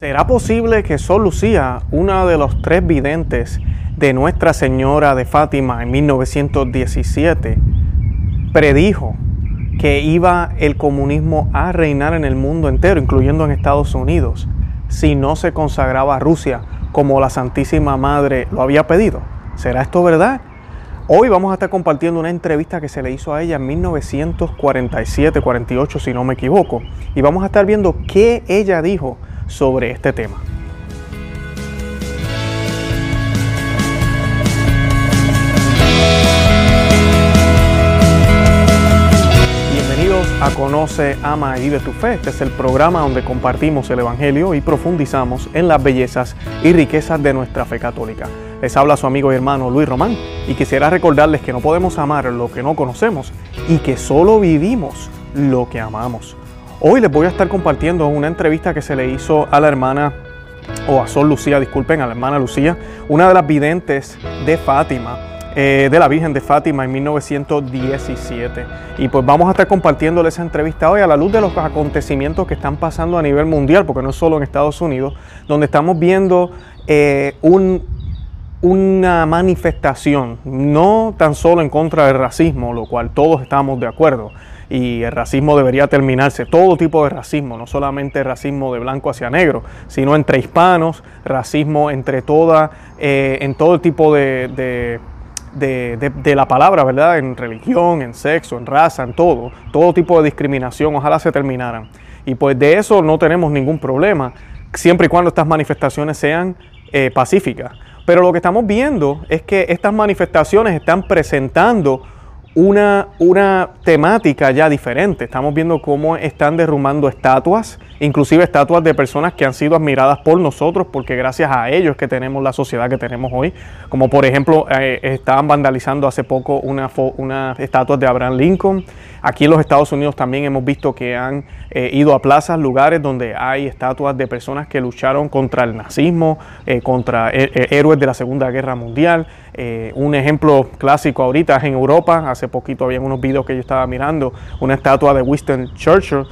¿Será posible que Sol Lucía, una de los tres videntes de Nuestra Señora de Fátima en 1917, predijo que iba el comunismo a reinar en el mundo entero, incluyendo en Estados Unidos, si no se consagraba a Rusia como la Santísima Madre lo había pedido? ¿Será esto verdad? Hoy vamos a estar compartiendo una entrevista que se le hizo a ella en 1947-48, si no me equivoco, y vamos a estar viendo qué ella dijo sobre este tema. Bienvenidos a Conoce, Ama y Vive tu Fe. Este es el programa donde compartimos el Evangelio y profundizamos en las bellezas y riquezas de nuestra fe católica. Les habla su amigo y hermano Luis Román y quisiera recordarles que no podemos amar lo que no conocemos y que solo vivimos lo que amamos. Hoy les voy a estar compartiendo una entrevista que se le hizo a la hermana, o a Sol Lucía, disculpen, a la hermana Lucía, una de las videntes de Fátima, eh, de la Virgen de Fátima en 1917. Y pues vamos a estar compartiéndole esa entrevista hoy a la luz de los acontecimientos que están pasando a nivel mundial, porque no es solo en Estados Unidos, donde estamos viendo eh, una manifestación, no tan solo en contra del racismo, lo cual todos estamos de acuerdo, y el racismo debería terminarse, todo tipo de racismo, no solamente racismo de blanco hacia negro, sino entre hispanos, racismo entre toda, eh, en todo tipo de, de, la palabra, ¿verdad? En religión, en sexo, en raza, en todo, todo tipo de discriminación, ojalá se terminaran. Y pues de eso no tenemos ningún problema, siempre y cuando estas manifestaciones sean eh, pacíficas. Pero lo que estamos viendo es que estas manifestaciones están presentando una, una temática ya diferente. Estamos viendo cómo están derrumbando estatuas, inclusive estatuas de personas que han sido admiradas por nosotros, porque gracias a ellos que tenemos la sociedad que tenemos hoy. Como por ejemplo, eh, estaban vandalizando hace poco una, una estatua de Abraham Lincoln. Aquí en los Estados Unidos también hemos visto que han eh, ido a plazas, lugares donde hay estatuas de personas que lucharon contra el nazismo, eh, contra héroes de la Segunda Guerra Mundial. un ejemplo clásico ahorita es en Europa, hace poquito había unos videos que yo estaba mirando, una estatua de Winston Churchill.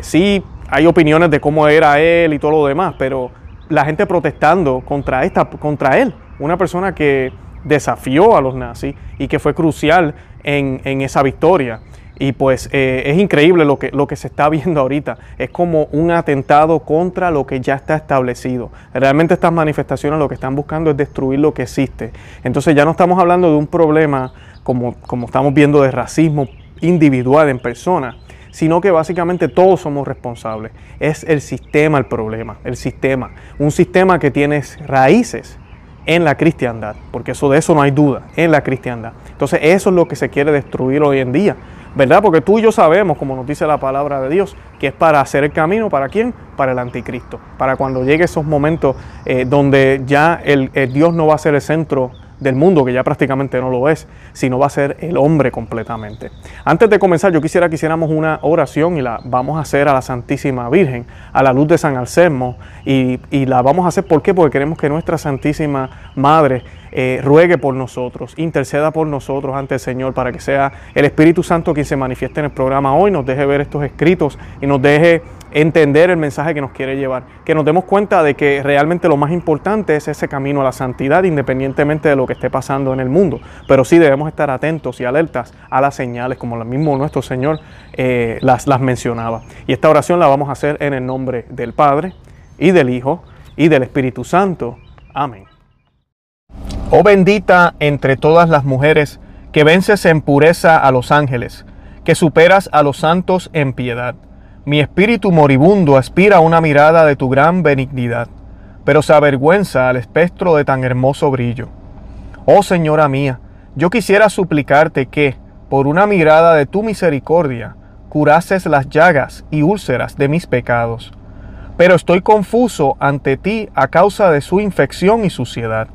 sí, hay opiniones de cómo era él y todo lo demás, pero la gente protestando contra, esta, contra él, una persona que desafió a los nazis y que fue crucial en, esa victoria. Y pues eh, es increíble lo que, lo que se está viendo ahorita. Es como un atentado contra lo que ya está establecido. Realmente estas manifestaciones lo que están buscando es destruir lo que existe. Entonces ya no estamos hablando de un problema como, como estamos viendo de racismo individual en personas, sino que básicamente todos somos responsables. Es el sistema el problema, el sistema. Un sistema que tiene raíces en la cristiandad, porque eso de eso no hay duda, en la cristiandad. Entonces eso es lo que se quiere destruir hoy en día, ¿verdad? Porque tú y yo sabemos, como nos dice la palabra de Dios, que es para hacer el camino, ¿para quién? Para el anticristo, para cuando llegue esos momentos eh, donde ya el, el Dios no va a ser el centro del mundo, que ya prácticamente no lo es, sino va a ser el hombre completamente. Antes de comenzar, yo quisiera que hiciéramos una oración y la vamos a hacer a la Santísima Virgen, a la luz de San Anselmo, y, la vamos a hacer, ¿por qué? Porque queremos que nuestra Santísima Madre eh, ruegue por nosotros, interceda por nosotros ante el Señor para que sea el Espíritu Santo quien se manifieste en el programa hoy, nos deje ver estos escritos y nos deje entender el mensaje que nos quiere llevar, que nos demos cuenta de que realmente lo más importante es ese camino a la santidad independientemente de lo que esté pasando en el mundo, pero sí debemos estar atentos y alertas a las señales como el mismo nuestro Señor eh, las, las mencionaba. Y esta oración la vamos a hacer en el nombre del Padre y del Hijo y del Espíritu Santo. Amén. Oh bendita entre todas las mujeres, que vences en pureza a los ángeles, que superas a los santos en piedad. Mi espíritu moribundo aspira a una mirada de tu gran benignidad, pero se avergüenza al espectro de tan hermoso brillo. Oh Señora mía, yo quisiera suplicarte que, por una mirada de tu misericordia, curases las llagas y úlceras de mis pecados. Pero estoy confuso ante ti a causa de su infección y suciedad.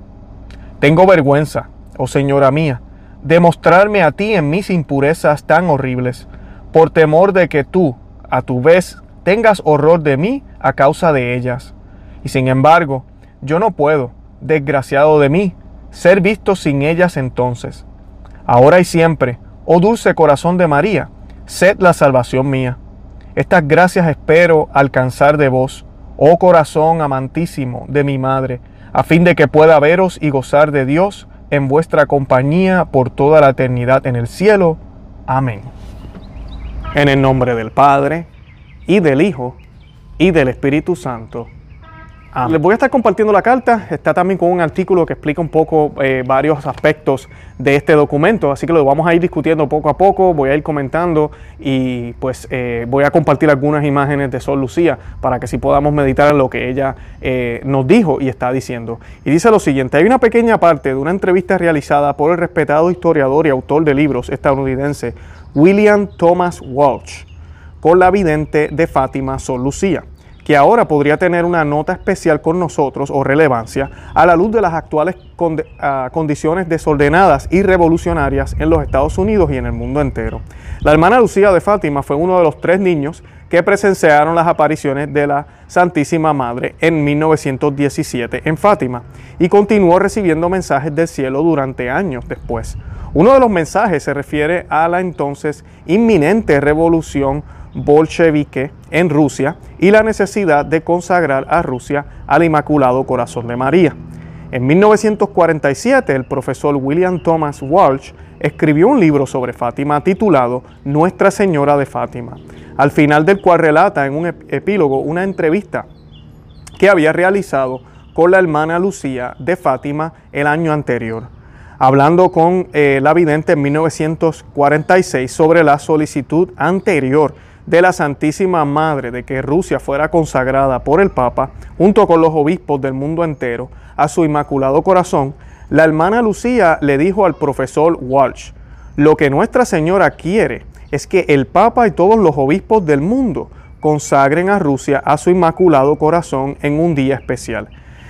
Tengo vergüenza, oh Señora mía, de mostrarme a ti en mis impurezas tan horribles, por temor de que tú, a tu vez, tengas horror de mí a causa de ellas. Y sin embargo, yo no puedo, desgraciado de mí, ser visto sin ellas entonces. Ahora y siempre, oh dulce corazón de María, sed la salvación mía. Estas gracias espero alcanzar de vos, oh corazón amantísimo de mi madre, a fin de que pueda veros y gozar de Dios en vuestra compañía por toda la eternidad en el cielo. Amén. En el nombre del Padre, y del Hijo, y del Espíritu Santo. Les voy a estar compartiendo la carta, está también con un artículo que explica un poco eh, varios aspectos de este documento, así que lo vamos a ir discutiendo poco a poco, voy a ir comentando y pues eh, voy a compartir algunas imágenes de Sol Lucía para que si podamos meditar en lo que ella eh, nos dijo y está diciendo. Y dice lo siguiente, hay una pequeña parte de una entrevista realizada por el respetado historiador y autor de libros estadounidense William Thomas Walsh con la vidente de Fátima Sol Lucía que ahora podría tener una nota especial con nosotros o relevancia a la luz de las actuales ah, condiciones desordenadas y revolucionarias en los Estados Unidos y en el mundo entero. La hermana Lucía de Fátima fue uno de los tres niños que presenciaron las apariciones de la Santísima Madre en 1917 en Fátima y continuó recibiendo mensajes del cielo durante años después. Uno de los mensajes se refiere a la entonces inminente revolución bolchevique en Rusia y la necesidad de consagrar a Rusia al Inmaculado Corazón de María. En 1947, el profesor William Thomas Walsh escribió un libro sobre Fátima titulado Nuestra Señora de Fátima, al final del cual relata en un epílogo una entrevista que había realizado con la hermana Lucía de Fátima el año anterior, hablando con eh, la vidente en 1946 sobre la solicitud anterior de la Santísima Madre de que Rusia fuera consagrada por el Papa, junto con los obispos del mundo entero, a su Inmaculado Corazón, la hermana Lucía le dijo al profesor Walsh, lo que Nuestra Señora quiere es que el Papa y todos los obispos del mundo consagren a Rusia a su Inmaculado Corazón en un día especial.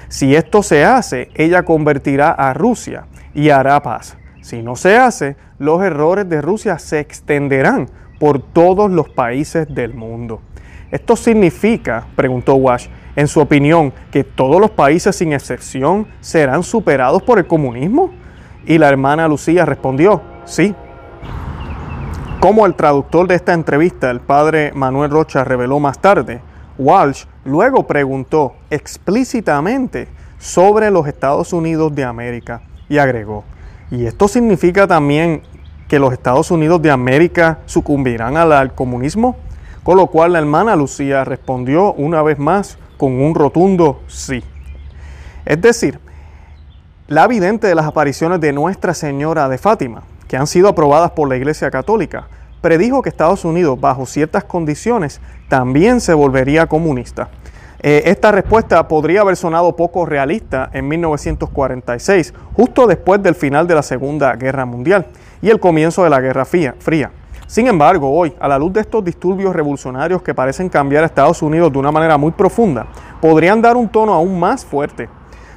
Si esto se hace, ella convertirá a Rusia y hará paz. Si no se hace, los errores de Rusia se extenderán por todos los países del mundo. Esto significa, preguntó Wash, en su opinión, que todos los países sin excepción serán superados por el comunismo? Y la hermana Lucía respondió, sí. Como el traductor de esta entrevista, el padre Manuel Rocha, reveló más tarde, Walsh luego preguntó explícitamente sobre los Estados Unidos de América y agregó, y esto significa también que los Estados Unidos de América sucumbirán al, comunismo? Con lo cual la hermana Lucía respondió una vez más con un rotundo sí. Es decir, la vidente de las apariciones de Nuestra Señora de Fátima, que han sido aprobadas por la Iglesia Católica, predijo que Estados Unidos, bajo ciertas condiciones, también se volvería comunista. Eh, esta respuesta podría haber sonado poco realista en 1946, justo después del final de la Segunda Guerra Mundial y el comienzo de la Guerra Fría. Sin embargo, hoy, a la luz de estos disturbios revolucionarios que parecen cambiar a Estados Unidos de una manera muy profunda, podrían dar un tono aún más fuerte.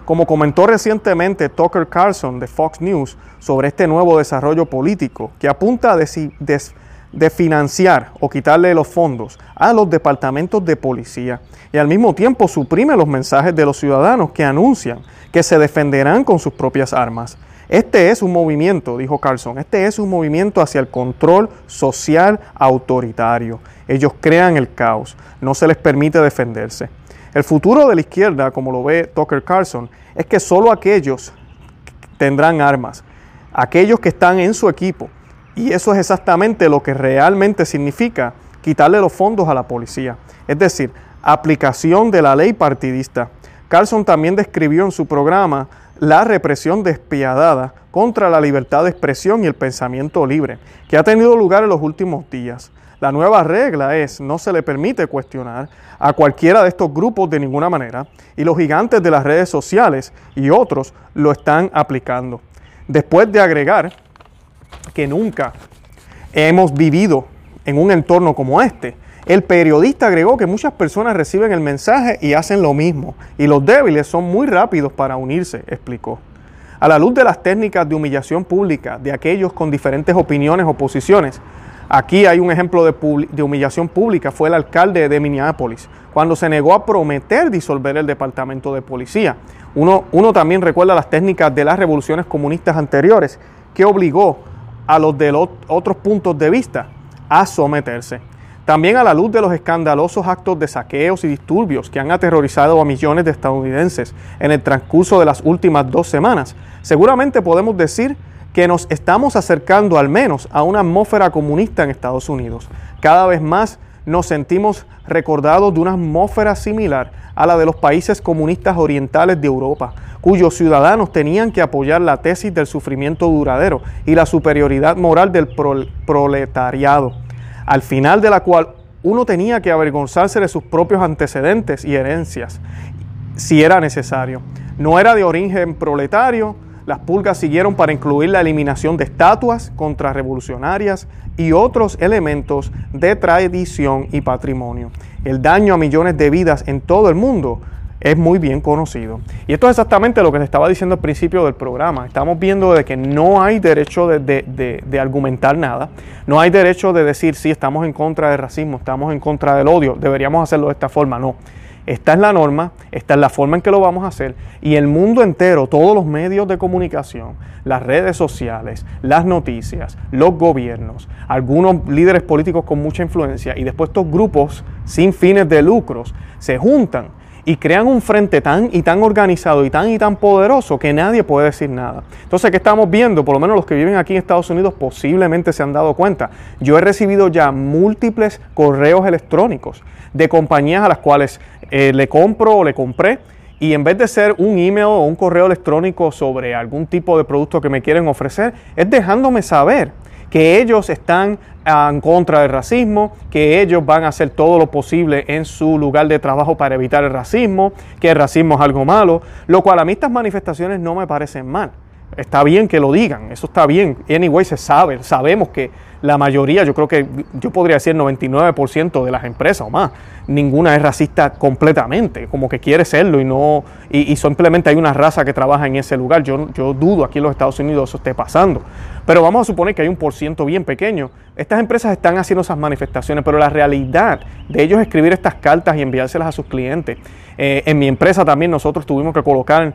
Como comentó recientemente Tucker Carlson de Fox News sobre este nuevo desarrollo político que apunta a de financiar o quitarle los fondos a los departamentos de policía y al mismo tiempo suprime los mensajes de los ciudadanos que anuncian que se defenderán con sus propias armas. Este es un movimiento, dijo Carlson, este es un movimiento hacia el control social autoritario. Ellos crean el caos, no se les permite defenderse. El futuro de la izquierda, como lo ve Tucker Carlson, es que solo aquellos tendrán armas, aquellos que están en su equipo. Y eso es exactamente lo que realmente significa quitarle los fondos a la policía. Es decir, aplicación de la ley partidista. Carlson también describió en su programa la represión despiadada contra la libertad de expresión y el pensamiento libre, que ha tenido lugar en los últimos días. La nueva regla es no se le permite cuestionar a cualquiera de estos grupos de ninguna manera y los gigantes de las redes sociales y otros lo están aplicando. Después de agregar que nunca hemos vivido en un entorno como este, el periodista agregó que muchas personas reciben el mensaje y hacen lo mismo, y los débiles son muy rápidos para unirse, explicó. A la luz de las técnicas de humillación pública de aquellos con diferentes opiniones o posiciones, aquí hay un ejemplo de, humillación pública, fue el alcalde de Minneapolis, cuando se negó a prometer disolver el departamento de policía. Uno, uno también recuerda las técnicas de las revoluciones comunistas anteriores, que obligó a los de los otros puntos de vista a someterse. También a la luz de los escandalosos actos de saqueos y disturbios que han aterrorizado a millones de estadounidenses en el transcurso de las últimas dos semanas, seguramente podemos decir que nos estamos acercando al menos a una atmósfera comunista en Estados Unidos. Cada vez más nos sentimos recordados de una atmósfera similar a la de los países comunistas orientales de Europa, cuyos ciudadanos tenían que apoyar la tesis del sufrimiento duradero y la superioridad moral del proletariado, al final de la cual uno tenía que avergonzarse de sus propios antecedentes y herencias, si era necesario. No era de origen proletario, las pulgas siguieron para incluir la eliminación de estatuas contrarrevolucionarias y otros elementos de tradición y patrimonio. El daño a millones de vidas en todo el mundo es muy bien conocido. Y esto es exactamente lo que les estaba diciendo al principio del programa. Estamos viendo de que no hay derecho de, de, argumentar nada, no hay derecho de decir si estamos en contra del racismo, estamos en contra del odio, deberíamos hacerlo de esta forma, no. Esta es la norma, esta es la forma en que lo vamos a hacer y el mundo entero, todos los medios de comunicación, las redes sociales, las noticias, los gobiernos, algunos líderes políticos con mucha influencia y después estos grupos sin fines de lucros se juntan y crean un frente tan y tan organizado y tan y tan poderoso que nadie puede decir nada. Entonces, ¿qué estamos viendo? Por lo menos los que viven aquí en Estados Unidos posiblemente se han dado cuenta. Yo he recibido ya múltiples correos electrónicos de compañías a las cuales eh, le compro o le compré y en vez de ser un email o un correo electrónico sobre algún tipo de producto que me quieren ofrecer, es dejándome saber que ellos están en contra del racismo, que ellos van a hacer todo lo posible en su lugar de trabajo para evitar el racismo, que el racismo es algo malo, lo cual a mí estas manifestaciones no me parecen mal. Está bien que lo digan, eso está bien. Anyway, se sabe, sabemos que la mayoría, yo creo que yo podría decir 99% de las empresas o más, ninguna es racista completamente, como que quiere serlo y no, y, simplemente hay una raza que trabaja en ese lugar. Yo, yo dudo aquí en los Estados Unidos eso esté pasando. Pero vamos a suponer que hay un por ciento bien pequeño. Estas empresas están haciendo esas manifestaciones, pero la realidad de ellos escribir estas cartas y enviárselas a sus clientes. Eh, en mi empresa también nosotros tuvimos que colocar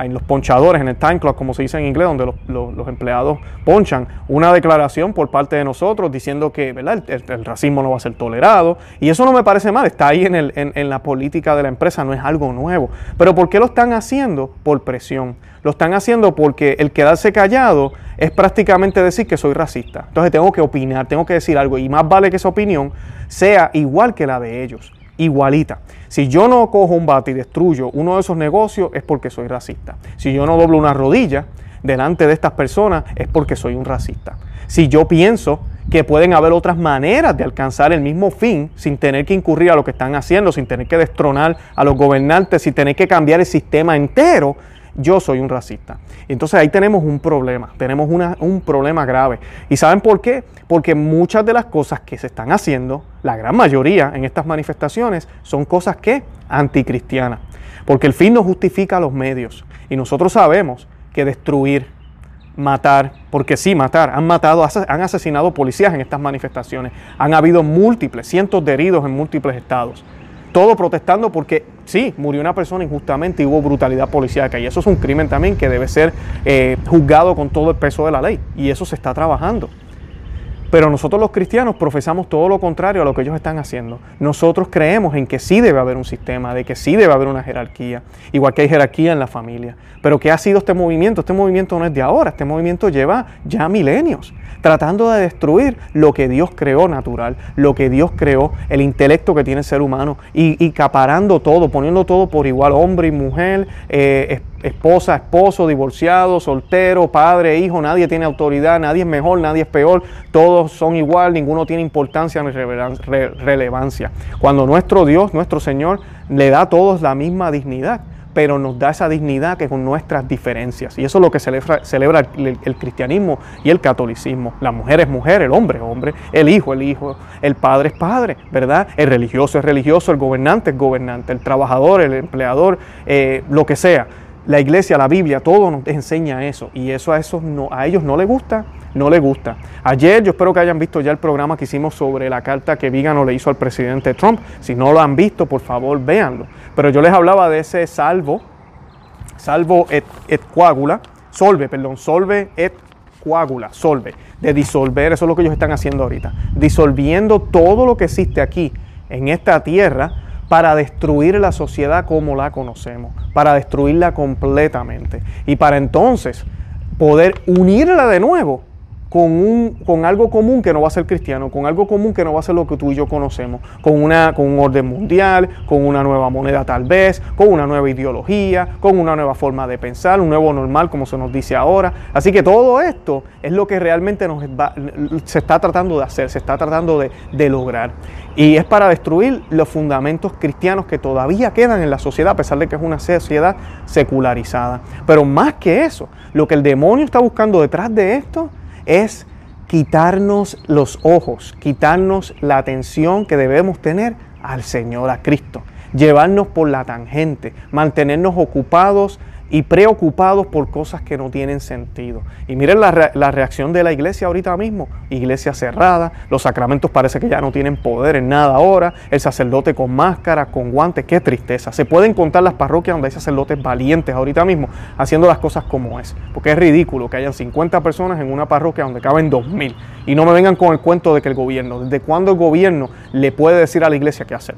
en los ponchadores, en el time clock, como se dice en inglés, donde los, empleados ponchan, una declaración por parte de nosotros diciendo que ¿verdad? El, racismo no va a ser tolerado. Y eso no me parece mal, está ahí en, en la política de la empresa, no es algo nuevo. Pero ¿por qué lo están haciendo? Por presión. Lo están haciendo porque el quedarse callado es prácticamente decir que soy racista. Entonces tengo que opinar, tengo que decir algo y más vale que esa opinión sea igual que la de ellos, igualita. Si yo no cojo un bate y destruyo uno de esos negocios es porque soy racista. Si yo no doblo una rodilla delante de estas personas es porque soy un racista. Si yo pienso que pueden haber otras maneras de alcanzar el mismo fin sin tener que incurrir a lo que están haciendo, sin tener que destronar a los gobernantes, sin tener que cambiar el sistema entero, yo soy un racista. Entonces ahí tenemos un problema, tenemos un problema grave. ¿Y saben por qué? Porque muchas de las cosas que se están haciendo, la gran mayoría en estas manifestaciones, son cosas que anticristianas. Porque el fin no justifica los medios. Y nosotros sabemos que destruir, matar, porque sí, matar, han matado, han asesinado policías en estas manifestaciones. Han habido múltiples, cientos de heridos en múltiples estados. Todo protestando porque sí, murió una persona injustamente y hubo brutalidad policíaca. Y eso es un crimen también que debe ser eh, juzgado con todo el peso de la ley. Y eso se está trabajando. Pero nosotros los cristianos profesamos todo lo contrario a lo que ellos están haciendo. Nosotros creemos en que sí debe haber un sistema, de que sí debe haber una jerarquía, igual que hay jerarquía en la familia. Pero ¿qué ha sido este movimiento? Este movimiento no es de ahora, este movimiento lleva ya milenios tratando de destruir lo que Dios creó natural, lo que Dios creó, el intelecto que tiene el ser humano, y, caparando todo, poniendo todo por igual, hombre y mujer, eh, esposa, esposo, divorciado, soltero, padre, hijo, nadie tiene autoridad, nadie es mejor, nadie es peor, todos son igual, ninguno tiene importancia ni relevancia. Cuando nuestro Dios, nuestro Señor, le da a todos la misma dignidad pero nos da esa dignidad que con nuestras diferencias. Y eso es lo que celebra, el, cristianismo y el catolicismo. La mujer es mujer, el hombre es hombre, el hijo es hijo, el padre es padre, ¿verdad? El religioso es religioso, el gobernante es gobernante, el trabajador, el empleador, eh, lo que sea. La iglesia, la Biblia, todo nos enseña eso. Y eso a, esos no, a ellos no les gusta, no les gusta. Ayer yo espero que hayan visto ya el programa que hicimos sobre la carta que Vigano le hizo al presidente Trump. Si no lo han visto, por favor, véanlo. Pero yo les hablaba de ese salvo, salvo et, coagula, solve, perdón, solve et coagula, solve, de disolver, eso es lo que ellos están haciendo ahorita, disolviendo todo lo que existe aquí en esta tierra para destruir la sociedad como la conocemos, para destruirla completamente. Y para entonces poder unirla de nuevo con, un, con algo común que no va a ser cristiano, con algo común que no va a ser lo que tú y yo conocemos, con, una, con un orden mundial, con una nueva moneda tal vez, con una nueva ideología, con una nueva forma de pensar, un nuevo normal como se nos dice ahora. Así que todo esto es lo que realmente nos se está tratando de hacer, se está tratando de, de lograr. Y es para destruir los fundamentos cristianos que todavía quedan en la sociedad, a pesar de que es una sociedad secularizada. Pero más que eso, lo que el demonio está buscando detrás de esto es quitarnos los ojos, quitarnos la atención que debemos tener al Señor, a Cristo, llevarnos por la tangente, mantenernos ocupados y preocupados por cosas que no tienen sentido. Y miren la, reacción de la iglesia ahorita mismo, iglesia cerrada, los sacramentos parece que ya no tienen poder en nada ahora, el sacerdote con máscara, con guantes, qué tristeza. Se pueden contar las parroquias donde hay sacerdotes valientes ahorita mismo haciendo las cosas como es, porque es ridículo que hayan 50 personas en una parroquia donde caben 2.000 y no me vengan con el cuento de que el gobierno, ¿desde cuándo el gobierno le puede decir a la iglesia qué hacer?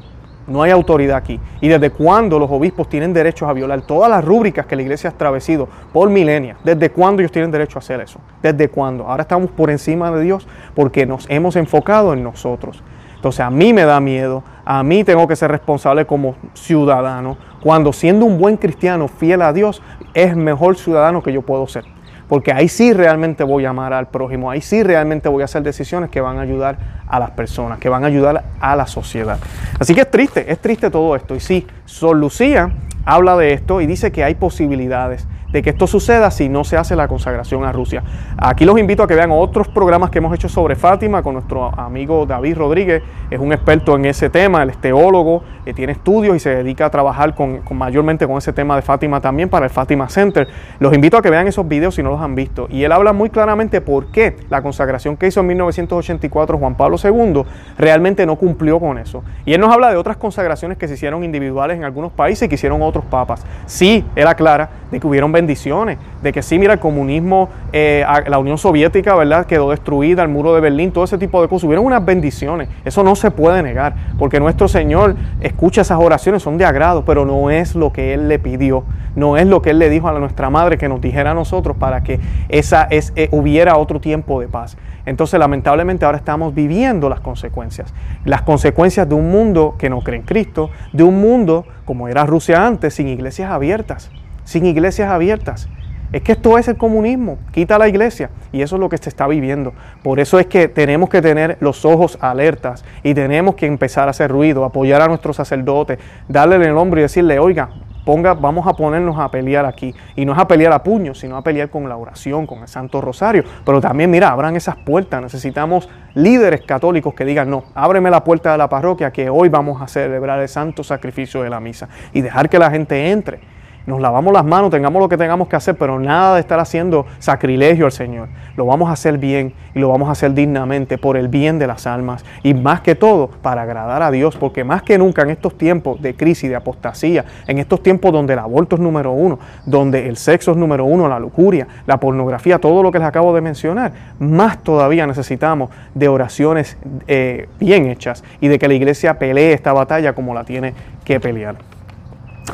No hay autoridad aquí. ¿Y desde cuándo los obispos tienen derecho a violar todas las rúbricas que la iglesia ha establecido por milenios? ¿Desde cuándo ellos tienen derecho a hacer eso? ¿Desde cuándo? Ahora estamos por encima de Dios porque nos hemos enfocado en nosotros. Entonces a mí me da miedo, a mí tengo que ser responsable como ciudadano, cuando siendo un buen cristiano fiel a Dios es mejor ciudadano que yo puedo ser porque ahí sí realmente voy a amar al prójimo, ahí sí realmente voy a hacer decisiones que van a ayudar a las personas, que van a ayudar a la sociedad. Así que es triste, es triste todo esto. Y sí, Sol Lucía habla de esto y dice que hay posibilidades de que esto suceda si no se hace la consagración a Rusia. Aquí los invito a que vean otros programas que hemos hecho sobre Fátima con nuestro amigo David Rodríguez, es un experto en ese tema, él es teólogo, que tiene estudios y se dedica a trabajar con, mayormente con ese tema de Fátima también para el Fátima Center. Los invito a que vean esos videos si no los han visto. Y él habla muy claramente por qué la consagración que hizo en 1984 Juan Pablo II realmente no cumplió con eso. Y él nos habla de otras consagraciones que se hicieron individuales en algunos países y que hicieron otros papas. Sí, era clara de que hubieron bendiciones, de que sí, mira, el comunismo, eh, la Unión Soviética, ¿verdad? Quedó destruida, el muro de Berlín, todo ese tipo de cosas. Hubieron unas bendiciones, eso no se puede negar, porque nuestro Señor escucha esas oraciones, son de agrado, pero no es lo que Él le pidió, no es lo que Él le dijo a nuestra madre que nos dijera a nosotros para que esa es, eh, hubiera otro tiempo de paz. Entonces, lamentablemente, ahora estamos viviendo las consecuencias. Las consecuencias de un mundo que no cree en Cristo, de un mundo como era Rusia antes, sin iglesias abiertas sin iglesias abiertas. Es que esto es el comunismo, quita la iglesia y eso es lo que se está viviendo. Por eso es que tenemos que tener los ojos alertas y tenemos que empezar a hacer ruido, apoyar a nuestros sacerdotes, darle el hombro y decirle, oiga, ponga, vamos a ponernos a pelear aquí. Y no es a pelear a puños, sino a pelear con la oración, con el Santo Rosario. Pero también, mira, abran esas puertas. Necesitamos líderes católicos que digan, no, ábreme la puerta de la parroquia que hoy vamos a celebrar el santo sacrificio de la misa y dejar que la gente entre nos lavamos las manos, tengamos lo que tengamos que hacer, pero nada de estar haciendo sacrilegio al Señor. Lo vamos a hacer bien y lo vamos a hacer dignamente por el bien de las almas y más que todo para agradar a Dios, porque más que nunca en estos tiempos de crisis, de apostasía, en estos tiempos donde el aborto es número uno, donde el sexo es número uno, la lujuria, la pornografía, todo lo que les acabo de mencionar, más todavía necesitamos de oraciones eh, bien hechas y de que la iglesia pelee esta batalla como la tiene que pelear.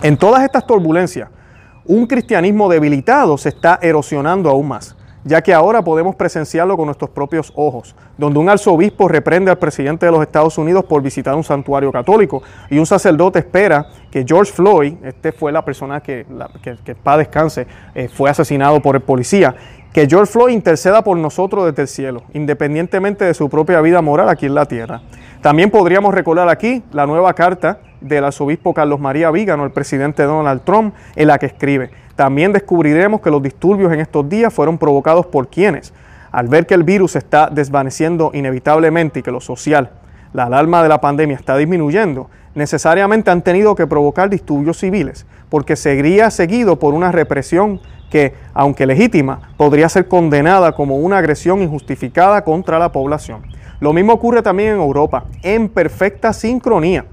En todas estas turbulencias, un cristianismo debilitado se está erosionando aún más, ya que ahora podemos presenciarlo con nuestros propios ojos, donde un arzobispo reprende al presidente de los Estados Unidos por visitar un santuario católico y un sacerdote espera que George Floyd, este fue la persona que, que, que para descanse, eh, fue asesinado por el policía, que George Floyd interceda por nosotros desde el cielo, independientemente de su propia vida moral aquí en la tierra. También podríamos recordar aquí la nueva carta del arzobispo Carlos María Vígano, el presidente Donald Trump, en la que escribe, también descubriremos que los disturbios en estos días fueron provocados por quienes, al ver que el virus está desvaneciendo inevitablemente y que lo social, la alarma de la pandemia está disminuyendo, necesariamente han tenido que provocar disturbios civiles, porque seguiría seguido por una represión que, aunque legítima, podría ser condenada como una agresión injustificada contra la población. Lo mismo ocurre también en Europa, en perfecta sincronía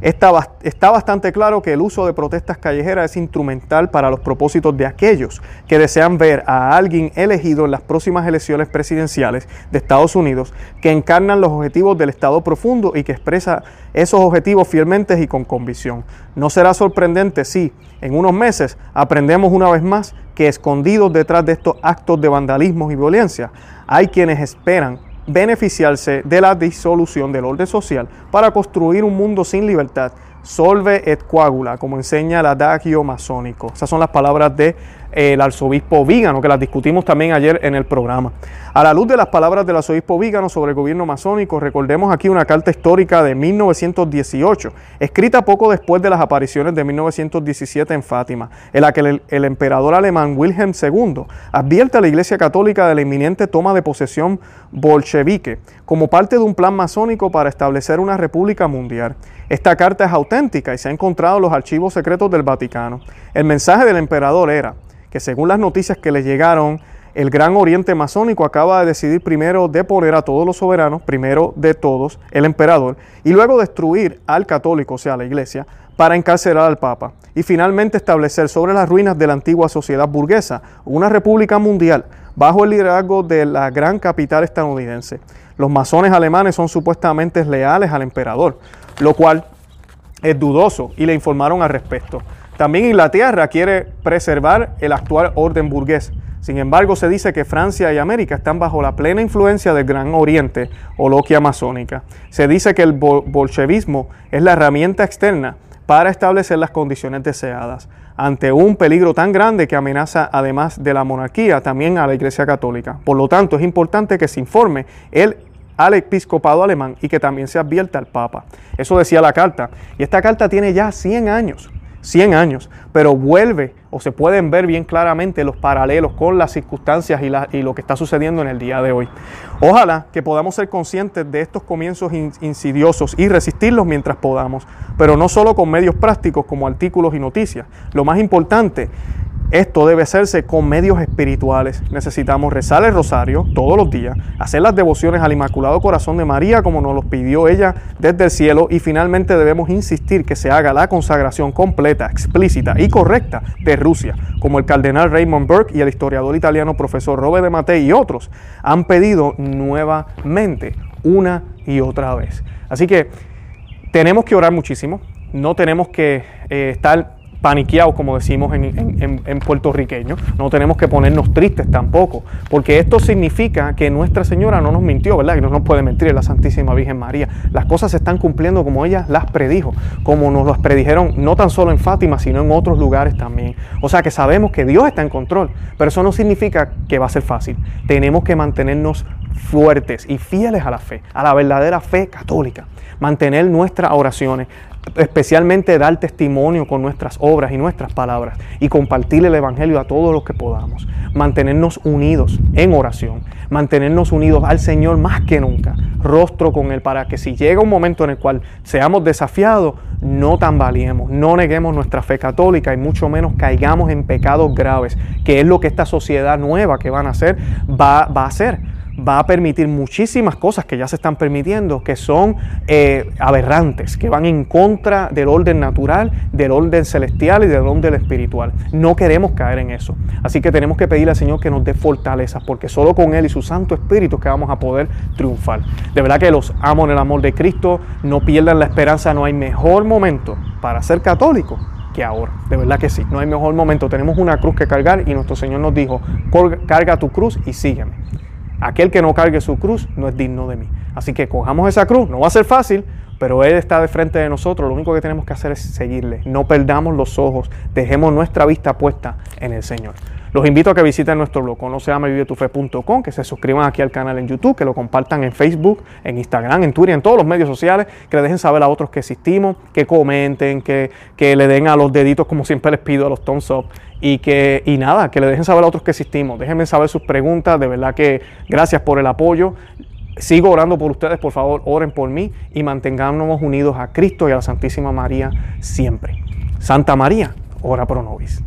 Está, bastante claro que el uso de protestas callejeras es instrumental para los propósitos de aquellos que desean ver a alguien elegido en las próximas elecciones presidenciales de Estados Unidos que encarnan los objetivos del Estado profundo y que expresa esos objetivos fielmente y con convicción. No será sorprendente si en unos meses aprendemos una vez más que escondidos detrás de estos actos de vandalismo y violencia hay quienes esperan beneficiarse de la disolución del orden social para construir un mundo sin libertad. Solve et coagula, como enseña el adagio masónico. Esas son las palabras de el arzobispo Vígano, que las discutimos también ayer en el programa. A la luz de las palabras del arzobispo Vígano sobre el gobierno masónico, recordemos aquí una carta histórica de 1918, escrita poco después de las apariciones de 1917 en Fátima, en la que el, el emperador alemán Wilhelm II advierte a la Iglesia Católica de la inminente toma de posesión bolchevique como parte de un plan masónico para establecer una república mundial. Esta carta es auténtica y se ha encontrado en los archivos secretos del Vaticano. El mensaje del emperador era, que según las noticias que le llegaron, el Gran Oriente Masónico acaba de decidir primero deponer a todos los soberanos, primero de todos, el emperador, y luego destruir al católico, o sea, la iglesia, para encarcelar al Papa, y finalmente establecer sobre las ruinas de la antigua sociedad burguesa una república mundial bajo el liderazgo de la gran capital estadounidense. Los masones alemanes son supuestamente leales al emperador, lo cual es dudoso, y le informaron al respecto. También Inglaterra quiere preservar el actual orden burgués. Sin embargo, se dice que Francia y América están bajo la plena influencia del Gran Oriente o loquia masónica. Se dice que el bolchevismo es la herramienta externa para establecer las condiciones deseadas ante un peligro tan grande que amenaza además de la monarquía también a la Iglesia Católica. Por lo tanto, es importante que se informe el al episcopado alemán y que también se advierta al Papa. Eso decía la carta. Y esta carta tiene ya 100 años. 100 años, pero vuelve o se pueden ver bien claramente los paralelos con las circunstancias y, y, lo que está sucediendo en el día de hoy. Ojalá que podamos ser conscientes de estos comienzos insidiosos y resistirlos mientras podamos, pero no solo con medios prácticos como artículos y noticias. Lo más importante esto debe hacerse con medios espirituales. Necesitamos rezar el rosario todos los días, hacer las devociones al Inmaculado Corazón de María como nos lo pidió ella desde el cielo y finalmente debemos insistir que se haga la consagración completa, explícita y correcta de Rusia, como el cardenal Raymond Burke y el historiador italiano profesor Robert de Matei y otros han pedido nuevamente una y otra vez. Así que tenemos que orar muchísimo, no tenemos que eh, estar paniqueados, como decimos en, puertorriqueño. No tenemos que ponernos tristes tampoco, porque esto significa que Nuestra Señora no nos mintió, ¿verdad? Que no nos puede mentir, la Santísima Virgen María. Las cosas se están cumpliendo como ella las predijo, como nos las predijeron no tan solo en Fátima, sino en otros lugares también. O sea que sabemos que Dios está en control, pero eso no significa que va a ser fácil. Tenemos que mantenernos fuertes y fieles a la fe, a la verdadera fe católica. Mantener nuestras oraciones, especialmente dar testimonio con nuestras obras y nuestras palabras y compartir el Evangelio a todos los que podamos. Mantenernos unidos en oración, mantenernos unidos al Señor más que nunca, rostro con Él, para que si llega un momento en el cual seamos desafiados, no tambaleemos, no neguemos nuestra fe católica y mucho menos caigamos en pecados graves, que es lo que esta sociedad nueva que van a hacer va, va a hacer va a permitir muchísimas cosas que ya se están permitiendo, que son eh, aberrantes, que van en contra del orden natural, del orden celestial y del orden espiritual. No queremos caer en eso. Así que tenemos que pedirle al Señor que nos dé fortaleza, porque solo con Él y su Santo Espíritu que vamos a poder triunfar. De verdad que los amo en el amor de Cristo, no pierdan la esperanza, no hay mejor momento para ser católico que ahora. De verdad que sí, no hay mejor momento. Tenemos una cruz que cargar y nuestro Señor nos dijo, carga tu cruz y sígueme. Aquel que no cargue su cruz no es digno de mí. Así que cojamos esa cruz. No va a ser fácil, pero Él está de frente de nosotros. Lo único que tenemos que hacer es seguirle. No perdamos los ojos. Dejemos nuestra vista puesta en el Señor. Los invito a que visiten nuestro blog, conoceamavivetufe.com, que se suscriban aquí al canal en YouTube, que lo compartan en Facebook, en Instagram, en Twitter, en todos los medios sociales, que le dejen saber a otros que existimos, que comenten, que, que le den a los deditos, como siempre les pido, a los thumbs up, y que y nada, que le dejen saber a otros que existimos. Déjenme saber sus preguntas, de verdad que gracias por el apoyo. Sigo orando por ustedes, por favor, oren por mí y mantengámonos unidos a Cristo y a la Santísima María siempre. Santa María, ora pro nobis.